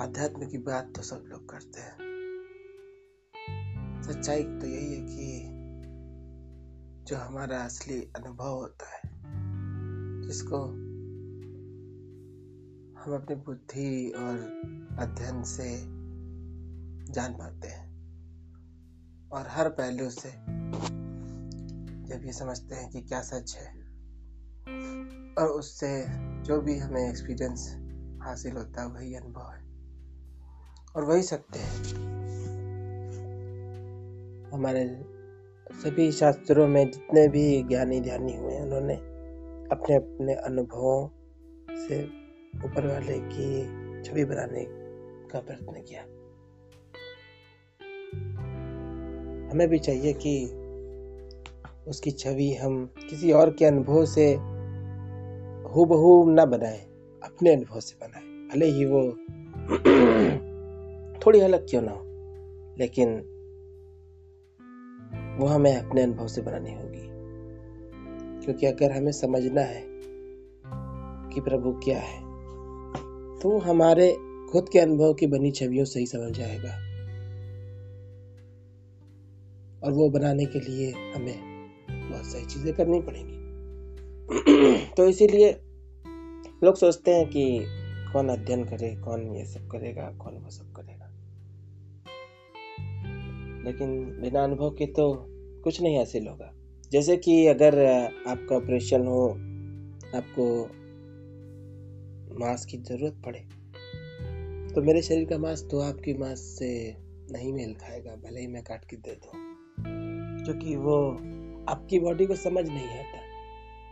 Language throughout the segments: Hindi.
अध्यात्म की बात तो सब लोग करते हैं। सच्चाई तो यही है कि जो हमारा असली अनुभव होता है, जिसको हम अपनी बुद्धि और अध्ययन से जान पाते हैं। और हर पहलू से जब ये समझते हैं कि क्या सच है, और उससे जो भी हमें एक्सपीरियंस हासिल होता है, वही अनुभव है। और वही सत्य है। हमारे सभी शास्त्रों में जितने भी ज्ञानी ध्यानी हुए हैं, उन्होंने अपने अपने अनुभवों से ऊपर वाले की छवि बनाने का प्रयत्न किया। हमें भी चाहिए कि उसकी छवि हम किसी और के अनुभव से हूबहू न बनाए, अपने अनुभव से बनाए, भले ही वो थोड़ी अलग क्यों ना हो? लेकिन वो हमें अपने अनुभव से बनानी होगी। क्योंकि अगर हमें समझना है कि प्रभु क्या है तो हमारे खुद के अनुभव की बनी छवियों से ही समझ जाएगा। और वो बनाने के लिए हमें बहुत सारी चीज़ें करनी पड़ेंगी। तो इसीलिए लोग सोचते हैं कि कौन अध्ययन करे, कौन ये सब करेगा, कौन वो सब करेगा। लेकिन बिना अनुभव के तो कुछ नहीं हासिल होगा। जैसे कि अगर आपका ऑपरेशन हो, आपको मांस की ज़रूरत पड़े तो मेरे शरीर का मांस तो आपकी मांस से नहीं मेल खाएगा, भले ही मैं काट के दे दूँ। क्योंकि वो आपकी बॉडी को समझ नहीं आता।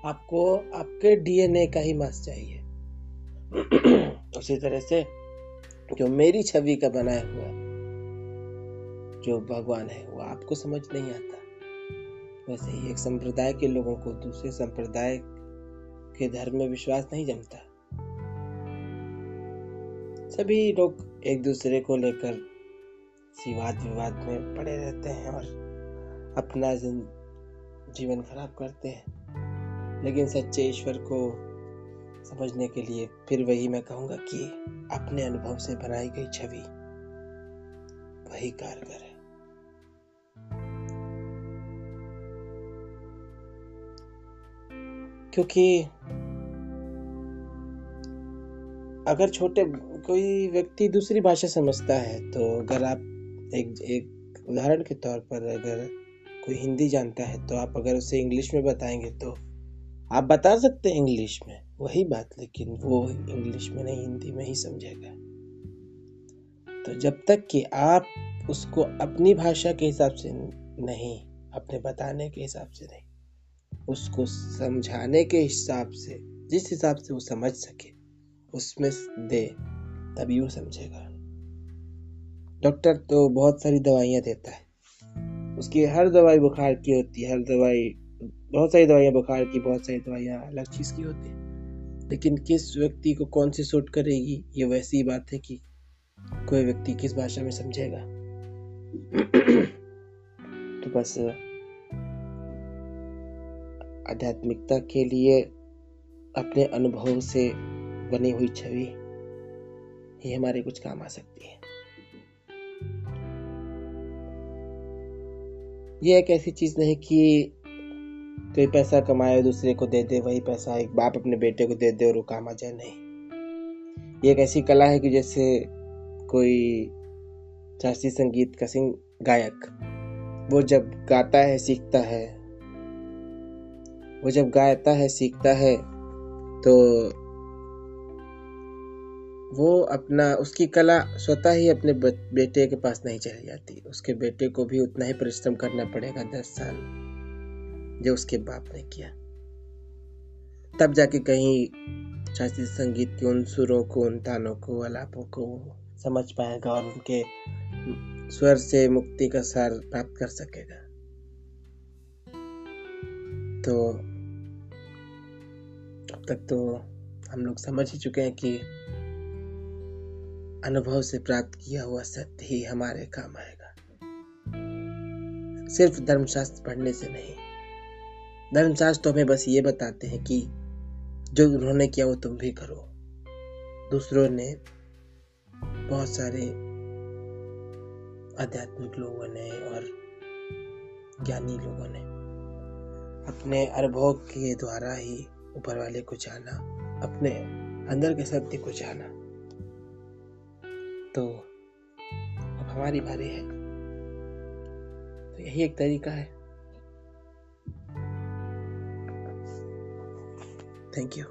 आपको, आपके डीएनए का ही मांस चाहिए। उसी तरह से जो मेरी छवि का बनाया हुआ जो भगवान है, वो आपको समझ नहीं आता। वैसे ही एक संप्रदाय के लोगों को दूसरे संप्रदाय के धर्म में विश्वास नहीं जमता। सभी लोग एक दूसरे को लेकर विवाद विवाद में पड़े रहते हैं और अपना जीवन खराब करते हैं। लेकिन सच्चे ईश्वर को समझने के लिए फिर वही मैं कहूँगा कि अपने अनुभव से बनाई गई छवि वही कारगर है। क्योंकि अगर छोटे, कोई व्यक्ति दूसरी भाषा समझता है तो अगर आप एक एक उदाहरण के तौर पर अगर कोई हिंदी जानता है तो आप अगर उसे इंग्लिश में बताएँगे तो आप बता सकते हैं इंग्लिश में। वही बात, लेकिन वो इंग्लिश में नहीं, हिंदी में ही समझेगा। तो जब तक कि आप उसको अपनी भाषा के हिसाब से नहीं, अपने बताने के हिसाब से नहीं उसको समझाने के हिसाब से, जिस हिसाब से वो समझ सके, उसमें दे, तभी वो समझेगा। डॉक्टर तो बहुत सारी दवाइयाँ देता है। उसकी हर दवाई बुखार की होती है, हर दवाई, बहुत सारी दवाइयाँ बुखार की, बहुत सारी दवाइयाँ अलग चीज़ की होती है। लेकिन किस व्यक्ति को कौन सी सूट करेगी, ये वैसी बात है कि कोई व्यक्ति किस भाषा में समझेगा। तो बस आध्यात्मिकता के लिए अपने अनुभव से बनी हुई छवि ही हमारे कुछ काम आ सकती है। ये एक ऐसी चीज़ नहीं कि कोई पैसा कमाए, दूसरे को दे दे, वही पैसा एक बाप अपने बेटे को दे दे और वो काम आ जाए, नहीं। ये एक ऐसी कला है कि जैसे कोई शास्त्रीय संगीत का सिंह गायक, वो जब गाता है, सीखता है वो जब गाता है, सीखता है तो वो अपना, उसकी कला स्वतः ही अपने बेटे के पास नहीं चली जाती। उसके बेटे को भी उतना ही परिश्रम करना पड़ेगा दस साल, जो उसके बाप ने किया। तब जाके कहीं शास्त्रीय संगीत के उन सुरों को, उन तानों को, अलापों को समझ पाएगा और उनके स्वर से मुक्ति का सार प्राप्त कर सकेगा। तो अब तक तो हम लोग समझ ही चुके हैं कि अनुभव से प्राप्त किया हुआ सत्य ही हमारे काम आएगा। सिर्फ़ धर्मशास्त्र पढ़ने से नहीं। धर्मशास्त्र तो हमें बस ये बताते हैं कि जो उन्होंने किया वो तुम भी करो। दूसरों ने बहुत सारे आध्यात्मिक लोगों ने और ज्ञानी लोगों ने अपने अरभोग के द्वारा ही ऊपर वाले को जाना, अपने अंदर के सत्य को जाना। तो अब हमारी बारी है। तो यही एक तरीका है। Thank you